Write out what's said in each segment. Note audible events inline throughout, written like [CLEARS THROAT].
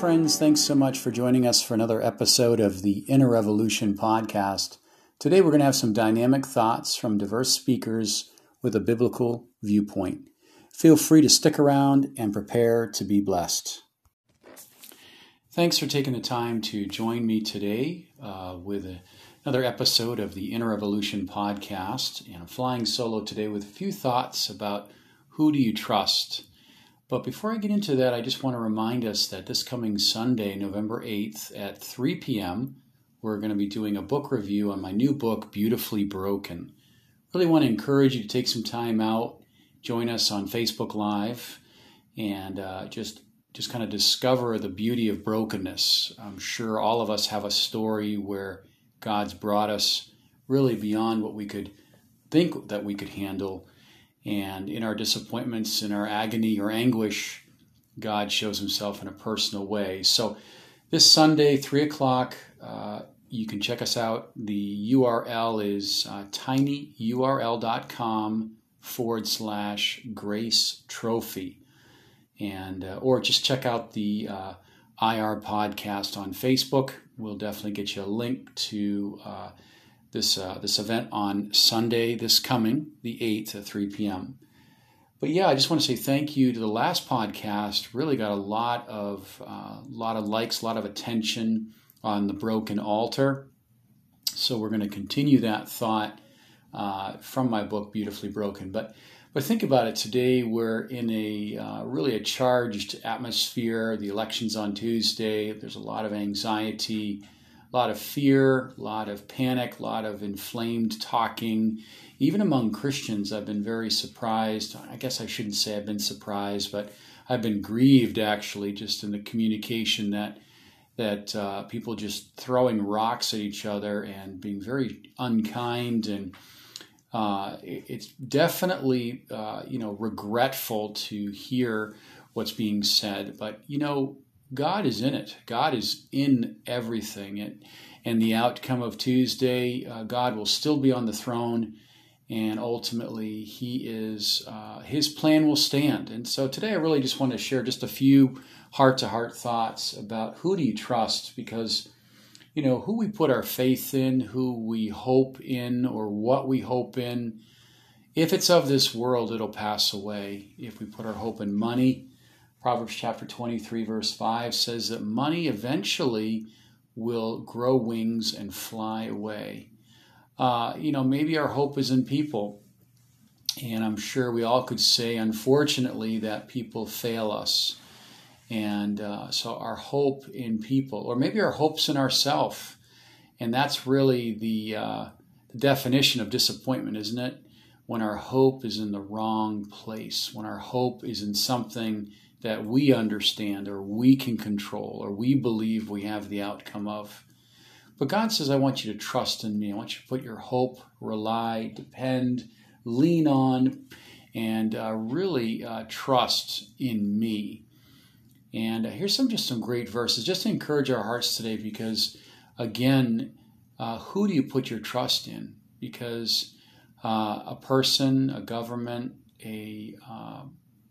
friends. Thanks so much for joining us for another episode of the Inner Revolution podcast. Today, we're going to have some dynamic thoughts from diverse speakers with a biblical viewpoint. Feel free to stick around and prepare to be blessed. Thanks for taking the time to join me today uh, with a, another episode of the Inner Revolution podcast. And I'm flying solo today with a few thoughts about who do you trust but before I get into that, I just want to remind us that this coming Sunday, November 8th at 3 p.m., we're going to be doing a book review on my new book, Beautifully Broken. Really want to encourage you to take some time out, join us on Facebook Live, and uh, just just kind of discover the beauty of brokenness. I'm sure all of us have a story where God's brought us really beyond what we could think that we could handle and in our disappointments, in our agony or anguish, God shows himself in a personal way. So this Sunday, 3 o'clock, uh, you can check us out. The URL is uh, tinyurl.com forward slash grace trophy. And, uh, or just check out the uh, IR podcast on Facebook. We'll definitely get you a link to uh, this uh, this event on Sunday, this coming the 8th at 3 p.m. But yeah, I just want to say thank you to the last podcast. Really got a lot of uh, lot of likes, a lot of attention on the broken altar. So we're going to continue that thought uh, from my book, Beautifully Broken. But but think about it. Today we're in a uh, really a charged atmosphere. The election's on Tuesday. There's a lot of anxiety a lot of fear, a lot of panic, a lot of inflamed talking. Even among Christians, I've been very surprised. I guess I shouldn't say I've been surprised, but I've been grieved actually just in the communication that that uh, people just throwing rocks at each other and being very unkind and uh, it's definitely uh, you know regretful to hear what's being said but you know God is in it. God is in everything. And, and the outcome of Tuesday, uh, God will still be on the throne. And ultimately, He is, uh, His plan will stand. And so today, I really just want to share just a few heart to heart thoughts about who do you trust? Because, you know, who we put our faith in, who we hope in, or what we hope in, if it's of this world, it'll pass away. If we put our hope in money, Proverbs chapter 23, verse 5 says that money eventually will grow wings and fly away. Uh, you know, maybe our hope is in people. And I'm sure we all could say, unfortunately, that people fail us. And uh, so our hope in people, or maybe our hopes in ourselves. And that's really the, uh, the definition of disappointment, isn't it? When our hope is in the wrong place, when our hope is in something that we understand or we can control or we believe we have the outcome of. But God says, I want you to trust in me. I want you to put your hope, rely, depend, lean on, and uh, really uh, trust in me. And uh, here's some just some great verses just to encourage our hearts today because, again, uh, who do you put your trust in? Because uh, a person, a government, a uh,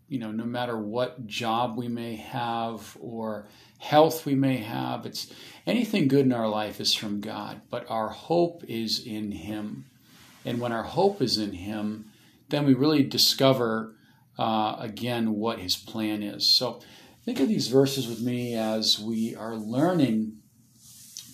you know, no matter what job we may have or health we may have, it's anything good in our life is from God, but our hope is in Him. And when our hope is in Him, then we really discover uh, again what His plan is. So think of these verses with me as we are learning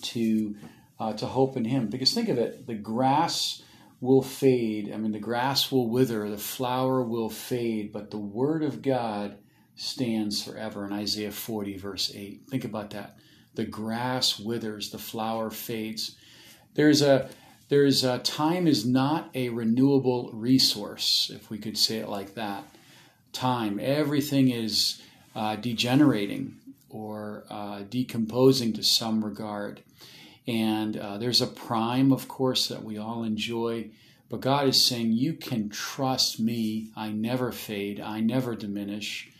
to uh, to hope in Him. Because think of it, the grass will fade. I mean, the grass will wither, the flower will fade, but the word of God stands forever in Isaiah 40, verse 8. Think about that. The grass withers, the flower fades. There's a there's a time is not a renewable resource, if we could say it like that. Time, everything is uh, degenerating or uh, decomposing to some regard. And uh, there's a prime, of course, that we all enjoy. But God is saying, You can trust me. I never fade. I never diminish.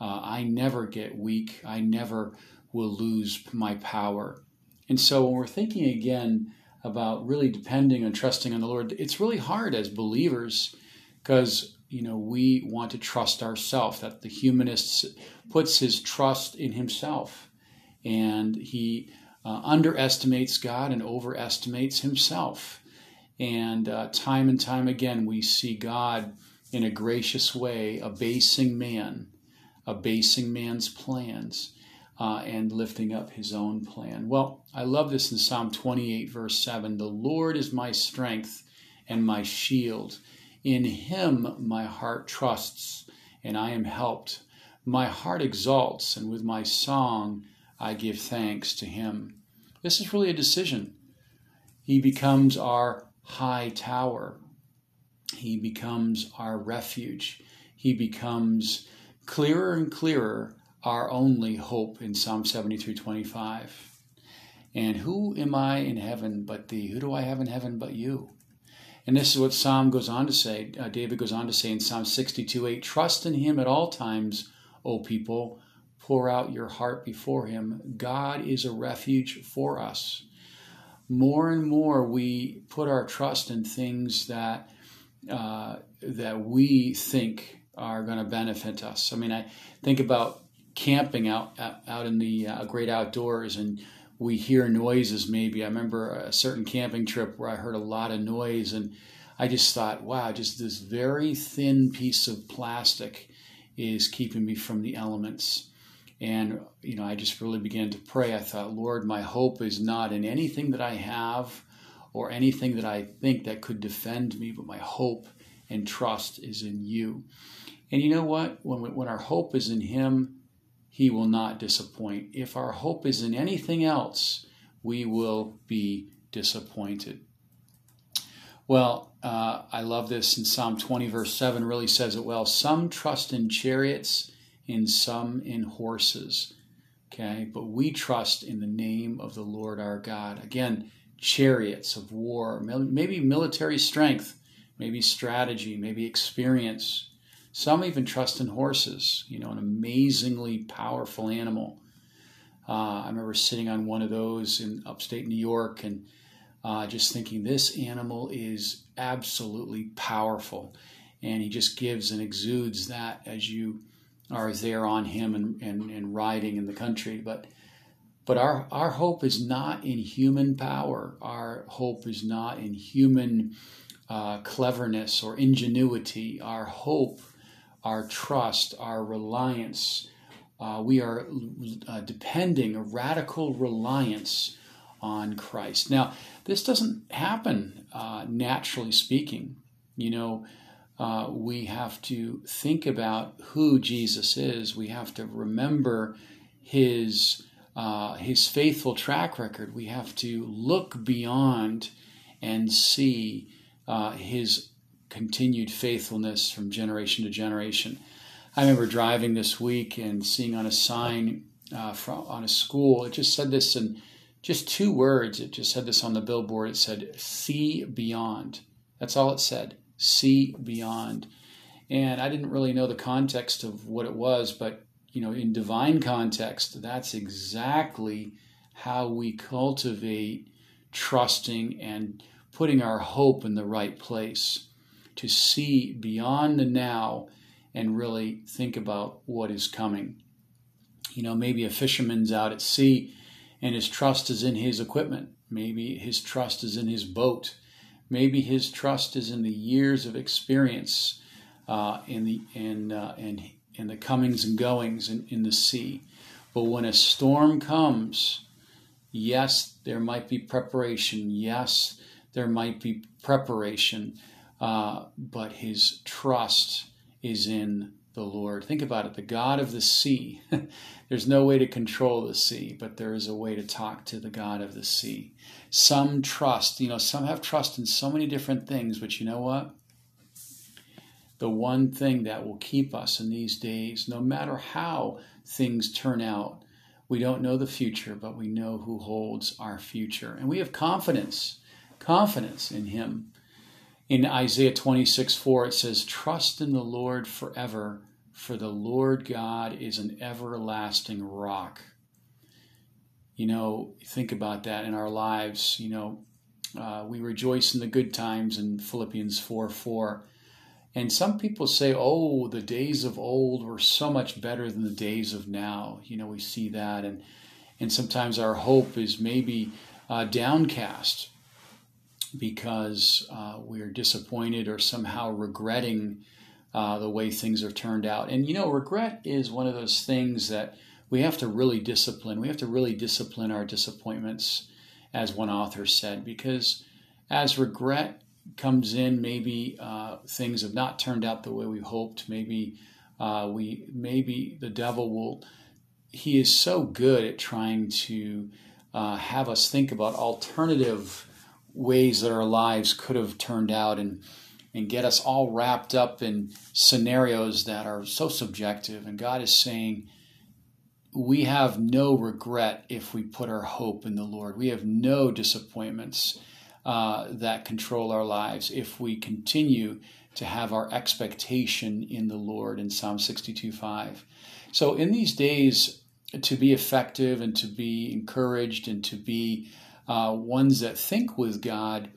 Uh, I never get weak. I never will lose my power. And so when we're thinking again about really depending and trusting on the Lord, it's really hard as believers because you know we want to trust ourselves that the humanist puts his trust in himself and he uh, underestimates God and overestimates himself. And uh, time and time again, we see God in a gracious way abasing man, abasing man's plans, uh, and lifting up his own plan. Well, I love this in Psalm 28, verse 7 The Lord is my strength and my shield. In him my heart trusts, and I am helped. My heart exalts, and with my song I give thanks to him. This is really a decision. He becomes our high tower. He becomes our refuge. He becomes clearer and clearer our only hope in Psalm 73:25. And who am I in heaven but thee? Who do I have in heaven but you? And this is what Psalm goes on to say. Uh, David goes on to say in Psalm 62 8, Trust in him at all times, O people. Pour out your heart before him. God is a refuge for us. More and more, we put our trust in things that uh, that we think are going to benefit us. I mean, I think about camping out out in the uh, great outdoors, and we hear noises. Maybe I remember a certain camping trip where I heard a lot of noise, and I just thought, wow, just this very thin piece of plastic is keeping me from the elements. And, you know, I just really began to pray. I thought, Lord, my hope is not in anything that I have or anything that I think that could defend me, but my hope and trust is in you. And you know what? When, when our hope is in Him, He will not disappoint. If our hope is in anything else, we will be disappointed. Well, uh, I love this in Psalm 20, verse 7, really says it well. Some trust in chariots, in some in horses. Okay, but we trust in the name of the Lord our God. Again, chariots of war, maybe military strength, maybe strategy, maybe experience. Some even trust in horses, you know, an amazingly powerful animal. Uh, I remember sitting on one of those in upstate New York and uh, just thinking this animal is absolutely powerful. And he just gives and exudes that as you are there on him and, and, and riding in the country. But but our, our hope is not in human power. Our hope is not in human uh, cleverness or ingenuity. Our hope, our trust, our reliance, uh, we are uh, depending a radical reliance on Christ. Now, this doesn't happen uh, naturally speaking. You know, uh, we have to think about who Jesus is. We have to remember his uh, his faithful track record. We have to look beyond and see uh, his continued faithfulness from generation to generation. I remember driving this week and seeing on a sign uh, from, on a school. It just said this in just two words. It just said this on the billboard. It said, "See beyond." That's all it said. See beyond. And I didn't really know the context of what it was, but you know, in divine context, that's exactly how we cultivate trusting and putting our hope in the right place to see beyond the now and really think about what is coming. You know, maybe a fisherman's out at sea and his trust is in his equipment. Maybe his trust is in his boat. Maybe his trust is in the years of experience uh, in the in uh, and and the comings and goings in, in the sea. But when a storm comes, yes, there might be preparation. Yes, there might be preparation, uh, but his trust is in the Lord. Think about it the God of the sea. [LAUGHS] There's no way to control the sea, but there is a way to talk to the God of the sea. Some trust, you know, some have trust in so many different things, but you know what? the one thing that will keep us in these days, no matter how things turn out. We don't know the future, but we know who holds our future. And we have confidence, confidence in Him. In Isaiah 26 4, it says, Trust in the Lord forever, for the Lord God is an everlasting rock. You know, think about that in our lives. You know, uh, we rejoice in the good times in Philippians 4 4 and some people say, oh, the days of old were so much better than the days of now. You know, we see that. And, and sometimes our hope is maybe uh, downcast because uh, we are disappointed or somehow regretting uh, the way things are turned out. And you know, regret is one of those things that we have to really discipline. We have to really discipline our disappointments, as one author said, because as regret comes in, maybe uh, things have not turned out the way we hoped. Maybe uh, we, maybe the devil will. He is so good at trying to uh, have us think about alternative ways that our lives could have turned out and and get us all wrapped up in scenarios that are so subjective. And God is saying, we have no regret if we put our hope in the Lord. We have no disappointments uh, that control our lives if we continue to have our expectation in the Lord in Psalm 62 5. So, in these days, to be effective and to be encouraged and to be uh, ones that think with God,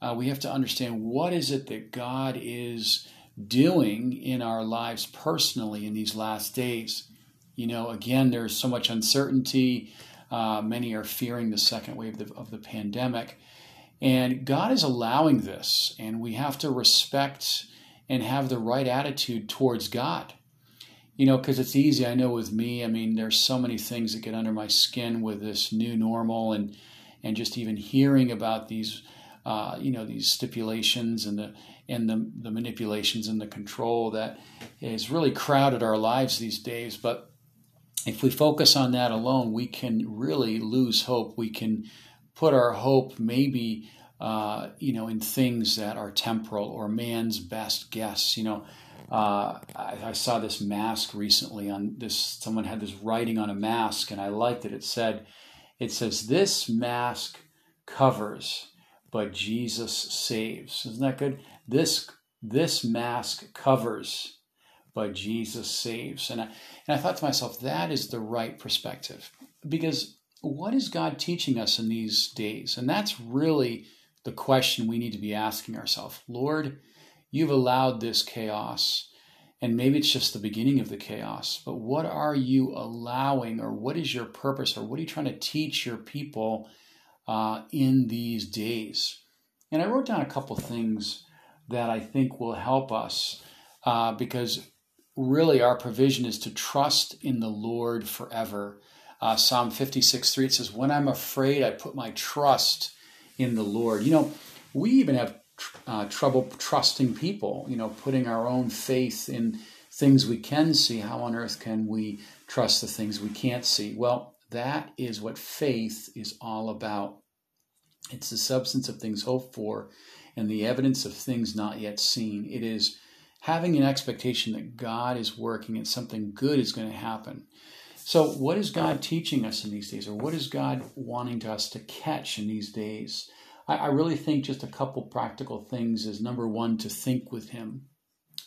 uh, we have to understand what is it that God is doing in our lives personally in these last days. You know, again, there's so much uncertainty. Uh, many are fearing the second wave of the, of the pandemic. And God is allowing this, and we have to respect and have the right attitude towards God. You know, because it's easy. I know with me, I mean, there's so many things that get under my skin with this new normal and and just even hearing about these, uh, you know, these stipulations and the and the, the manipulations and the control that has really crowded our lives these days. But if we focus on that alone, we can really lose hope. We can put our hope maybe uh, you know in things that are temporal or man's best guess. You know, uh, I, I, saw this mask recently on this. Someone had this writing on a mask, and I liked it. It said, "It says this mask covers, but Jesus saves." Isn't that good? This this mask covers, but Jesus saves. And I, and I thought to myself, that is the right perspective. Because what is God teaching us in these days? And that's really the question we need to be asking ourselves. Lord, you've allowed this chaos, and maybe it's just the beginning of the chaos, but what are you allowing, or what is your purpose, or what are you trying to teach your people uh, in these days? And I wrote down a couple things that I think will help us uh, because really our provision is to trust in the Lord forever. Uh, Psalm 56 3 it says, When I'm afraid, I put my trust in the Lord. You know, we even have uh, trouble trusting people, you know, putting our own faith in things we can see. How on earth can we trust the things we can't see? Well, that is what faith is all about. It's the substance of things hoped for and the evidence of things not yet seen. It is having an expectation that God is working and something good is going to happen. So, what is God teaching us in these days, or what is God wanting to us to catch in these days? I, I really think just a couple practical things is number one, to think with Him,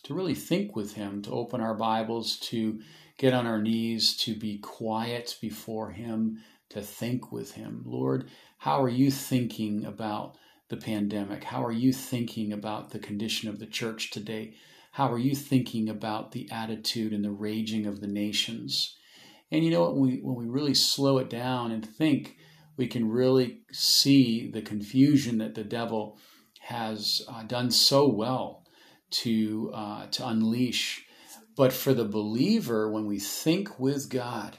to really think with Him, to open our Bibles, to get on our knees, to be quiet before Him, to think with Him. Lord, how are you thinking about the pandemic? How are you thinking about the condition of the church today? How are you thinking about the attitude and the raging of the nations? And you know what? When we, when we really slow it down and think, we can really see the confusion that the devil has uh, done so well to uh, to unleash. But for the believer, when we think with God,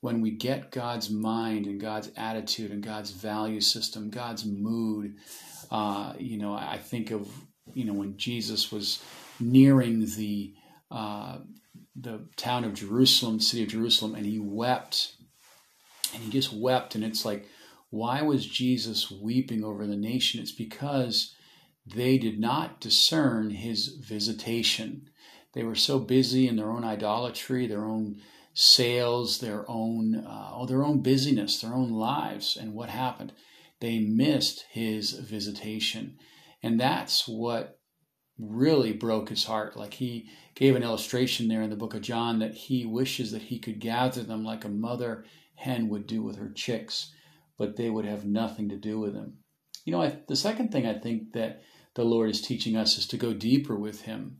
when we get God's mind and God's attitude and God's value system, God's mood. Uh, you know, I think of you know when Jesus was nearing the uh, the town of Jerusalem, city of Jerusalem, and he wept, and he just wept, and it's like, why was Jesus weeping over the nation? It's because they did not discern his visitation. They were so busy in their own idolatry, their own sales, their own uh, their own busyness, their own lives, and what happened? They missed his visitation, and that's what really broke his heart. Like he gave an illustration there in the book of John that he wishes that he could gather them like a mother hen would do with her chicks, but they would have nothing to do with him. You know, I, the second thing I think that the Lord is teaching us is to go deeper with him.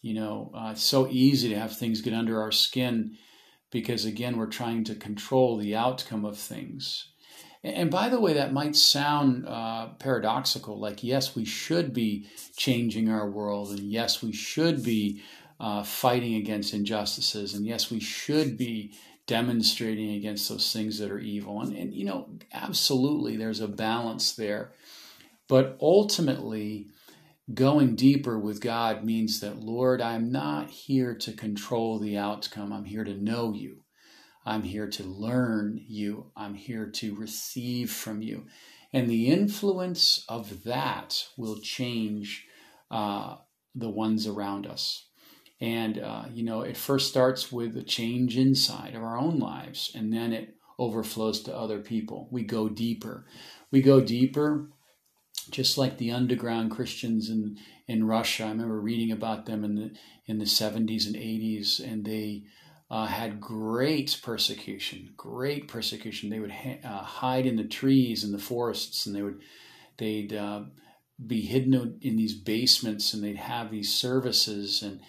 You know, uh, it's so easy to have things get under our skin because again, we're trying to control the outcome of things. And by the way, that might sound uh, paradoxical. Like, yes, we should be changing our world, and yes, we should be uh, fighting against injustices, and yes, we should be demonstrating against those things that are evil. And, and you know, absolutely, there's a balance there. But ultimately, going deeper with God means that, Lord, I'm not here to control the outcome. I'm here to know you. I'm here to learn you. I'm here to receive from you. And the influence of that will change uh, the ones around us. And, uh, you know, it first starts with a change inside of our own lives, and then it overflows to other people. We go deeper. We go deeper, just like the underground Christians in, in Russia. I remember reading about them in the, in the 70s and 80s, and they uh, had great persecution, great persecution. They would ha- uh, hide in the trees in the forests, and they would they'd uh, be hidden in these basements, and they'd have these services, and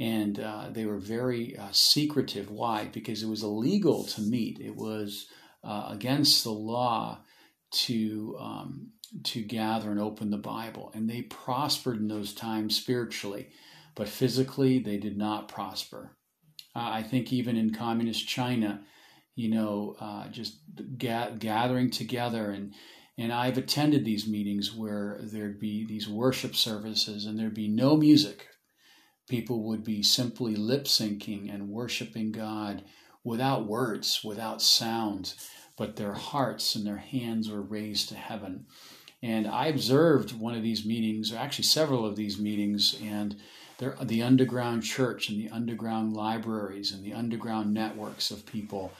and uh, they were very uh, secretive. Why? Because it was illegal to meet. It was uh, against the law to um, to gather and open the Bible, and they prospered in those times spiritually, but physically they did not prosper. Uh, I think even in communist China, you know, uh, just ga- gathering together and and I've attended these meetings where there'd be these worship services and there'd be no music. People would be simply lip syncing and worshiping God without words, without sound, but their hearts and their hands were raised to heaven. And I observed one of these meetings, or actually several of these meetings, and the underground church and the underground libraries and the underground networks of people.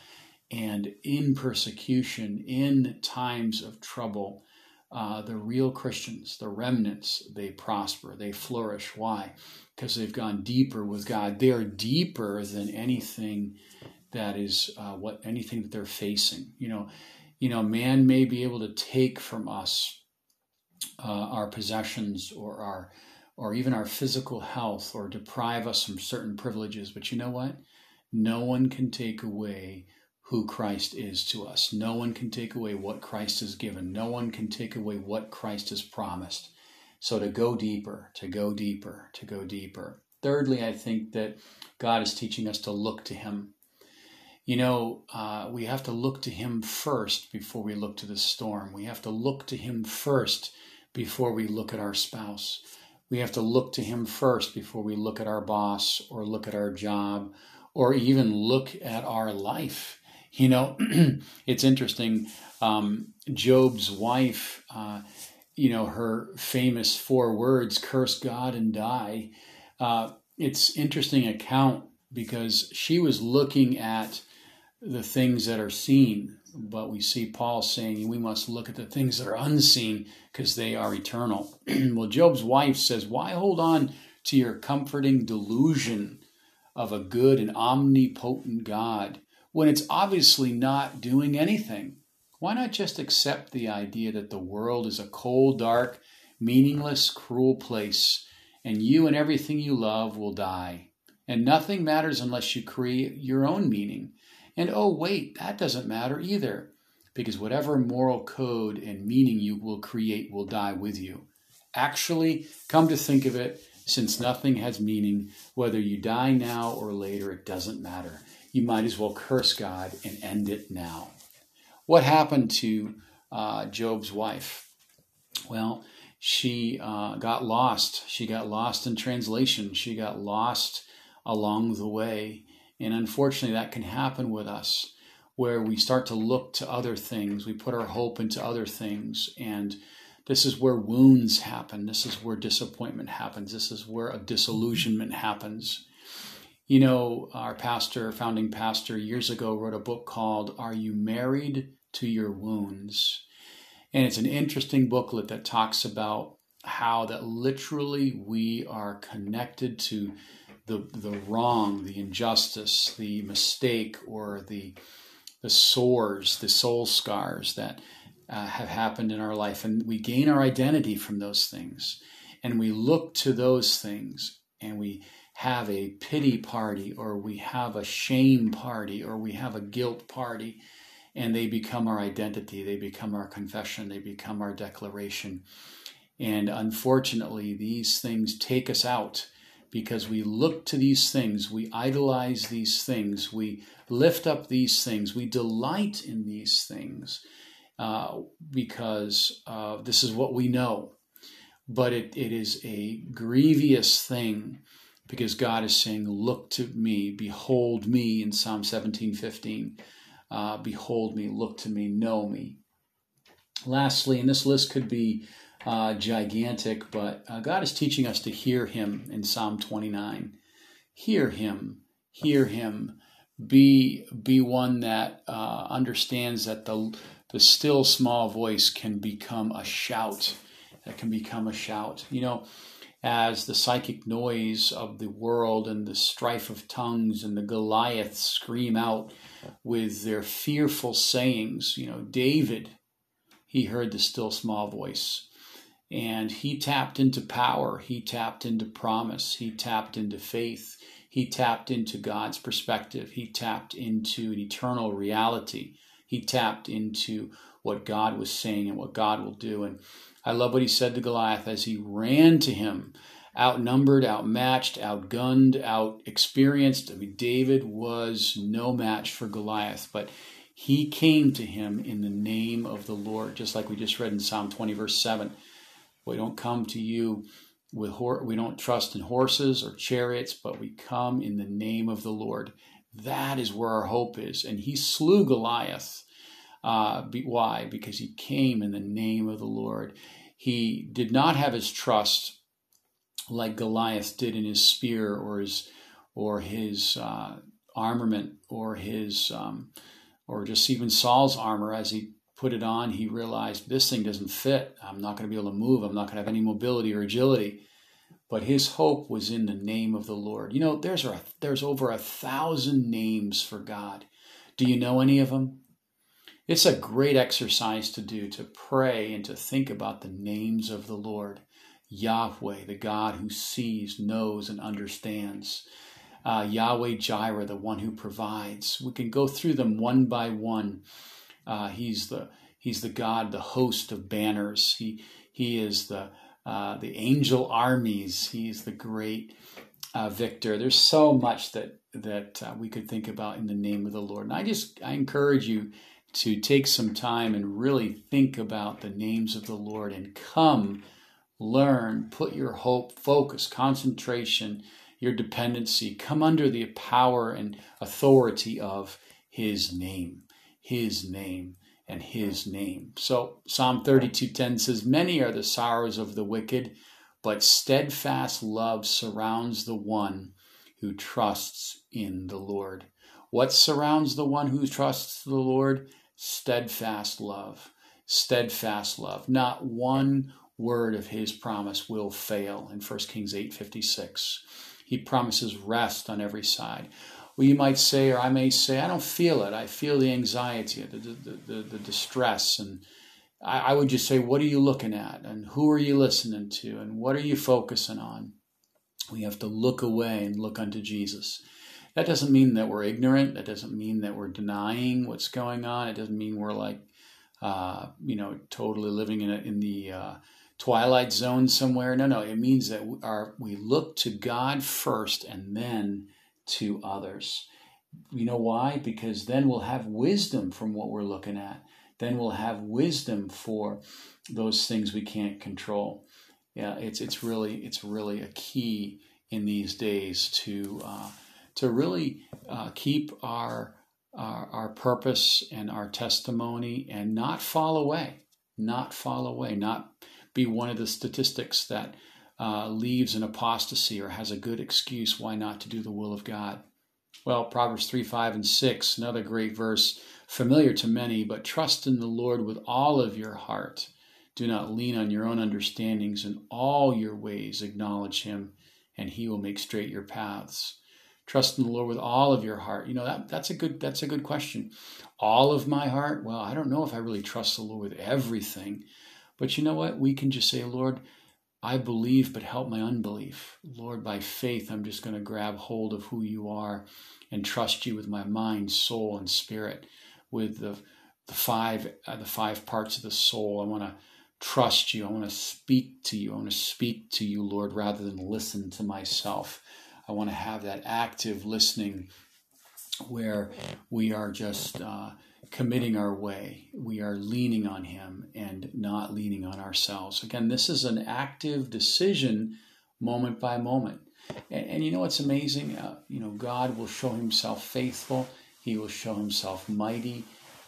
And in persecution, in times of trouble, uh, the real Christians, the remnants, they prosper, they flourish. Why? Because they've gone deeper with God. They are deeper than anything that is uh, what anything that they're facing. You know, you know, man may be able to take from us uh, our possessions or our or even our physical health or deprive us from certain privileges. But you know what? No one can take away who Christ is to us. No one can take away what Christ has given. No one can take away what Christ has promised. So to go deeper, to go deeper, to go deeper. Thirdly, I think that God is teaching us to look to Him. You know, uh, we have to look to Him first before we look to the storm. We have to look to Him first before we look at our spouse we have to look to him first before we look at our boss or look at our job or even look at our life. You know, [CLEARS THROAT] it's interesting. Um, Job's wife, uh, you know, her famous four words, curse God and die. Uh, it's interesting account because she was looking at the things that are seen, but we see Paul saying we must look at the things that are unseen because they are eternal. [CLEARS THROAT] well, Job's wife says, Why hold on to your comforting delusion of a good and omnipotent God when it's obviously not doing anything? Why not just accept the idea that the world is a cold, dark, meaningless, cruel place, and you and everything you love will die? And nothing matters unless you create your own meaning and oh, wait, that doesn't matter either, because whatever moral code and meaning you will create will die with you. Actually, come to think of it, since nothing has meaning, whether you die now or later, it doesn't matter. You might as well curse God and end it now. What happened to uh, Job's wife? Well, she uh, got lost. She got lost in translation. She got lost along the way. And unfortunately, that can happen with us where we start to look to other things. We put our hope into other things. And this is where wounds happen. This is where disappointment happens. This is where a disillusionment happens. You know, our pastor, founding pastor, years ago wrote a book called Are You Married to Your Wounds? And it's an interesting booklet that talks about how that literally we are connected to the the wrong, the injustice, the mistake, or the the sores, the soul scars that uh, have happened in our life, and we gain our identity from those things, and we look to those things, and we have a pity party or we have a shame party or we have a guilt party and they become our identity, they become our confession, they become our declaration. And unfortunately, these things take us out because we look to these things, we idolize these things, we lift up these things, we delight in these things uh, because uh, this is what we know. But it, it is a grievous thing because God is saying, Look to me, behold me in Psalm 17 15. Uh, behold me, look to me, know me. Lastly, and this list could be uh, gigantic, but uh, God is teaching us to hear Him in Psalm 29. Hear Him, hear Him. Be be one that uh, understands that the the still small voice can become a shout. That can become a shout. You know, as the psychic noise of the world and the strife of tongues and the Goliaths scream out with their fearful sayings. You know, David, he heard the still small voice and he tapped into power, he tapped into promise, he tapped into faith, he tapped into God's perspective, he tapped into an eternal reality, he tapped into what God was saying and what God will do. And I love what he said to Goliath as he ran to him, outnumbered, outmatched, outgunned, out experienced. I mean, David was no match for Goliath, but he came to him in the name of the Lord, just like we just read in Psalm 20, verse 7. We don't come to you with hor- we don't trust in horses or chariots, but we come in the name of the Lord. That is where our hope is. And he slew Goliath. Uh, why? Because he came in the name of the Lord. He did not have his trust like Goliath did in his spear or his or his uh, armament or his um, or just even Saul's armor as he put it on, he realized this thing doesn't fit. I'm not going to be able to move. I'm not going to have any mobility or agility. But his hope was in the name of the Lord. You know, there's a, there's over a thousand names for God. Do you know any of them? It's a great exercise to do to pray and to think about the names of the Lord. Yahweh, the God who sees, knows, and understands. Uh, Yahweh Jireh, the one who provides. We can go through them one by one. Uh, he's the he's the God, the host of banners. He he is the uh, the angel armies. He's the great uh, victor. There's so much that that uh, we could think about in the name of the Lord. And I just I encourage you to take some time and really think about the names of the Lord and come learn, put your hope, focus, concentration, your dependency, come under the power and authority of His name his name and his name. So Psalm 32:10 says, "Many are the sorrows of the wicked, but steadfast love surrounds the one who trusts in the Lord." What surrounds the one who trusts the Lord? Steadfast love. Steadfast love. Not one word of his promise will fail in 1 Kings 8:56. He promises rest on every side well, you might say, or I may say, I don't feel it. I feel the anxiety, the, the, the, the distress. And I, I would just say, what are you looking at? And who are you listening to? And what are you focusing on? We have to look away and look unto Jesus. That doesn't mean that we're ignorant. That doesn't mean that we're denying what's going on. It doesn't mean we're like, uh, you know, totally living in a, in the uh, twilight zone somewhere. No, no. It means that we, look to God first and then to others. You know why? Because then we'll have wisdom from what we're looking at. Then we'll have wisdom for those things we can't control. Yeah, it's it's really it's really a key in these days to uh, to really uh, keep our, our our purpose and our testimony and not fall away, not fall away, not be one of the statistics that uh, leaves an apostasy or has a good excuse why not to do the will of God. Well, Proverbs 3 5 and 6, another great verse, familiar to many, but trust in the Lord with all of your heart. Do not lean on your own understandings. In all your ways acknowledge him, and he will make straight your paths. Trust in the Lord with all of your heart. You know, that, that's a good that's a good question. All of my heart? Well, I don't know if I really trust the Lord with everything. But you know what? We can just say, Lord, I believe, but help my unbelief. Lord, by faith, I'm just going to grab hold of who you are and trust you with my mind, soul, and spirit, with the, the five uh, the five parts of the soul. I want to trust you. I want to speak to you. I want to speak to you, Lord, rather than listen to myself. I want to have that active listening where we are just uh, committing our way. We are leaning on Him and not leaning on ourselves. Again, this is an active decision moment by moment. And, and you know what's amazing? Uh, you know, God will show Himself faithful, He will show Himself mighty,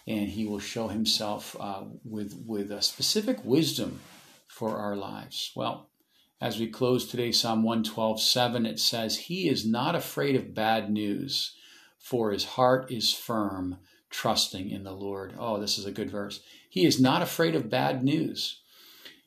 and He will show Himself uh, with, with a specific wisdom for our lives. Well, as we close today, Psalm 112 7, it says, He is not afraid of bad news, for his heart is firm trusting in the Lord. Oh, this is a good verse. He is not afraid of bad news.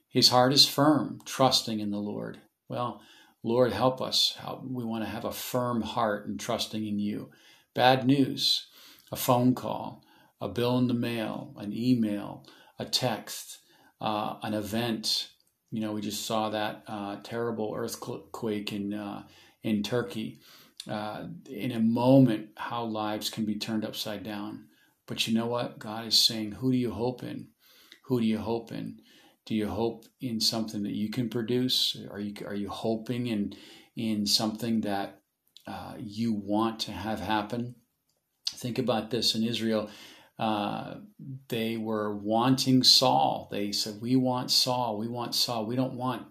His heart is firm, trusting in the Lord. Well, Lord, help us. We want to have a firm heart and trusting in you. Bad news, a phone call, a bill in the mail, an email, a text, uh, an event. You know, we just saw that uh, terrible earthquake in uh, in Turkey. Uh, in a moment, how lives can be turned upside down. But you know what? God is saying, who do you hope in? Who do you hope in? Do you hope in something that you can produce? Are you are you hoping in in something that uh, you want to have happen? Think about this in Israel. Uh, they were wanting Saul. They said, "We want Saul. We want Saul. We don't want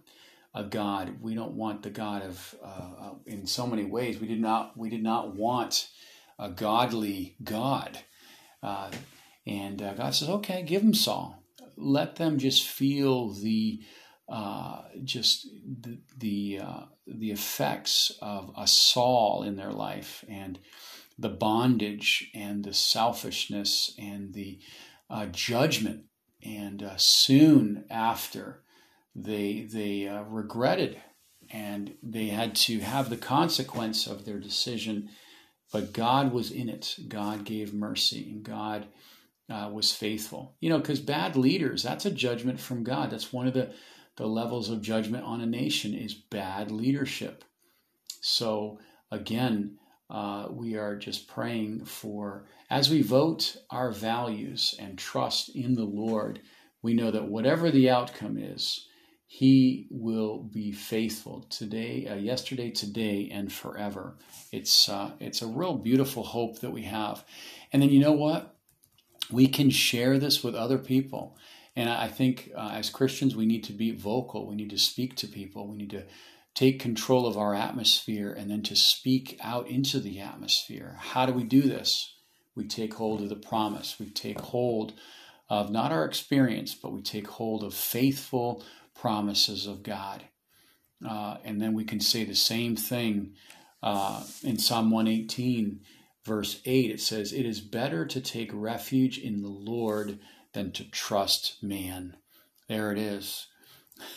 a God. We don't want the God of." Uh, uh in so many ways, we did not. We did not want a godly God. Uh, and uh, God says, okay, give them Saul. Let them just feel the uh, just the the, uh, the effects of a Saul in their life and the bondage and the selfishness and the uh, judgment. And uh, soon after, they they regretted and they had to have the consequence of their decision but God was in it. God gave mercy, and God uh, was faithful. You know, because bad leaders, that's a judgment from God. That's one of the, the levels of judgment on a nation is bad leadership. So again, uh, we are just praying for, as we vote our values and trust in the Lord, we know that whatever the outcome is, he will be faithful today, uh, yesterday, today, and forever. It's uh, it's a real beautiful hope that we have. And then you know what? We can share this with other people. And I think uh, as Christians, we need to be vocal. We need to speak to people. We need to take control of our atmosphere and then to speak out into the atmosphere. How do we do this? We take hold of the promise. We take hold of not our experience, but we take hold of faithful promises of God. Uh, and then we can say the same thing uh, in Psalm 118, verse 8. It says, It is better to take refuge in the Lord than to trust man. There it is.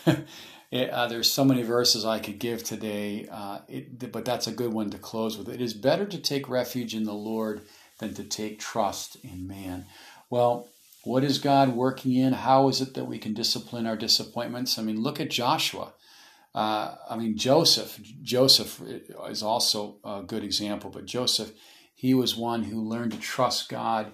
[LAUGHS] it, uh, there's so many verses I could give today, uh, it, but that's a good one to close with. It is better to take refuge in the Lord than to take trust in man. Well, what is God working in? How is it that we can discipline our disappointments? I mean, look at Joshua. Uh, I mean, Joseph. Joseph is also a good example, but Joseph, he was one who learned to trust God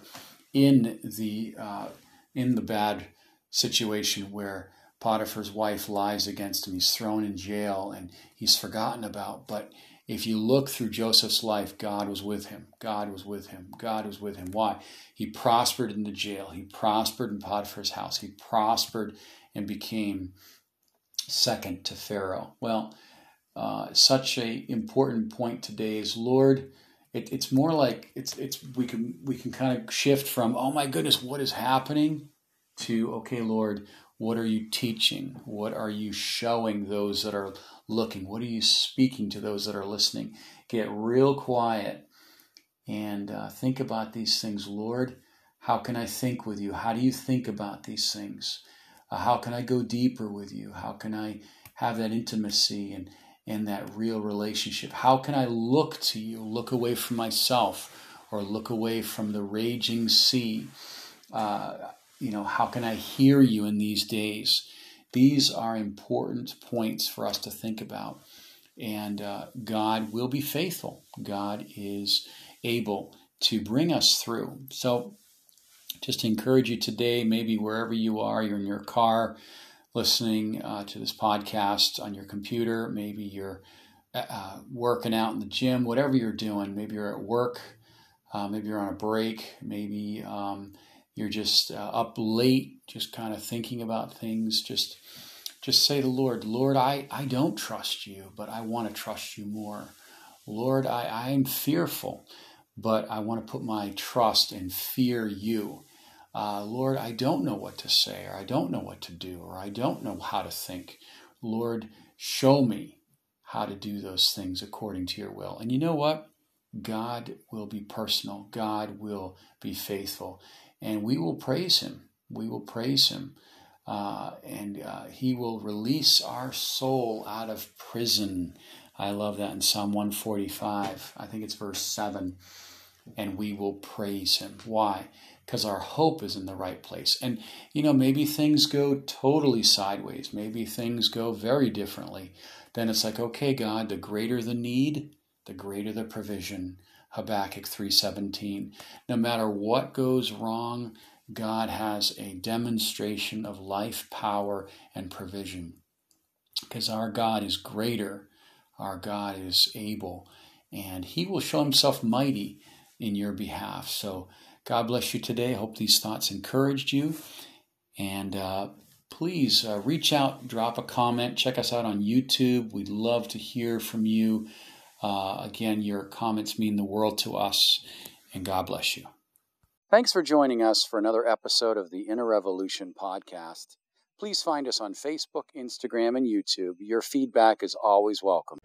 in the uh, in the bad situation where Potiphar's wife lies against him. He's thrown in jail and he's forgotten about. But if you look through Joseph's life, God was with him. God was with him. God was with him. Why? He prospered in the jail. He prospered in Potiphar's house. He prospered and became second to Pharaoh. Well, uh, such a important point today is Lord. It, it's more like it's it's we can we can kind of shift from oh my goodness what is happening to okay Lord what are you teaching what are you showing those that are looking? What are you speaking to those that are listening? Get real quiet and uh, think about these things. Lord, how can I think with you? How do you think about these things? Uh, how can I go deeper with you? How can I have that intimacy and, and that real relationship? How can I look to you, look away from myself, or look away from the raging sea? Uh, you know, how can I hear you in these days? These are important points for us to think about. And uh, God will be faithful. God is able to bring us through. So, just encourage you today, maybe wherever you are, you're in your car listening uh, to this podcast on your computer, maybe you're uh, uh working out in the gym, whatever you're doing, maybe you're at work, uh, maybe you're on a break, maybe um, you're just uh, up late, just kind of thinking about things, just just say to the Lord, Lord, I, I don't trust you, but I want to trust you more. Lord, I, I am fearful, but I want to put my trust and fear you. Uh, Lord, I don't know what to say, or I don't know what to do, or I don't know how to think. Lord, show me how to do those things according to your will. And you know what? God will be personal, God will be faithful, and we will praise him. We will praise him. Uh, and uh, he will release our soul out of prison. I love that in Psalm 145. I think it's verse 7. And we will praise him. Why? Because our hope is in the right place. And, you know, maybe things go totally sideways. Maybe things go very differently. Then it's like, okay, God, the greater the need, the greater the provision. Habakkuk 3:17. No matter what goes wrong, God has a demonstration of life, power, and provision. Because our God is greater, our God is able, and He will show Himself mighty in your behalf. So, God bless you today. I hope these thoughts encouraged you. And uh, please uh, reach out, drop a comment, check us out on YouTube. We'd love to hear from you. Uh, again, your comments mean the world to us, and God bless you. Thanks for joining us for another episode of the Inner Revolution podcast. Please find us on Facebook, Instagram, and YouTube. Your feedback is always welcome.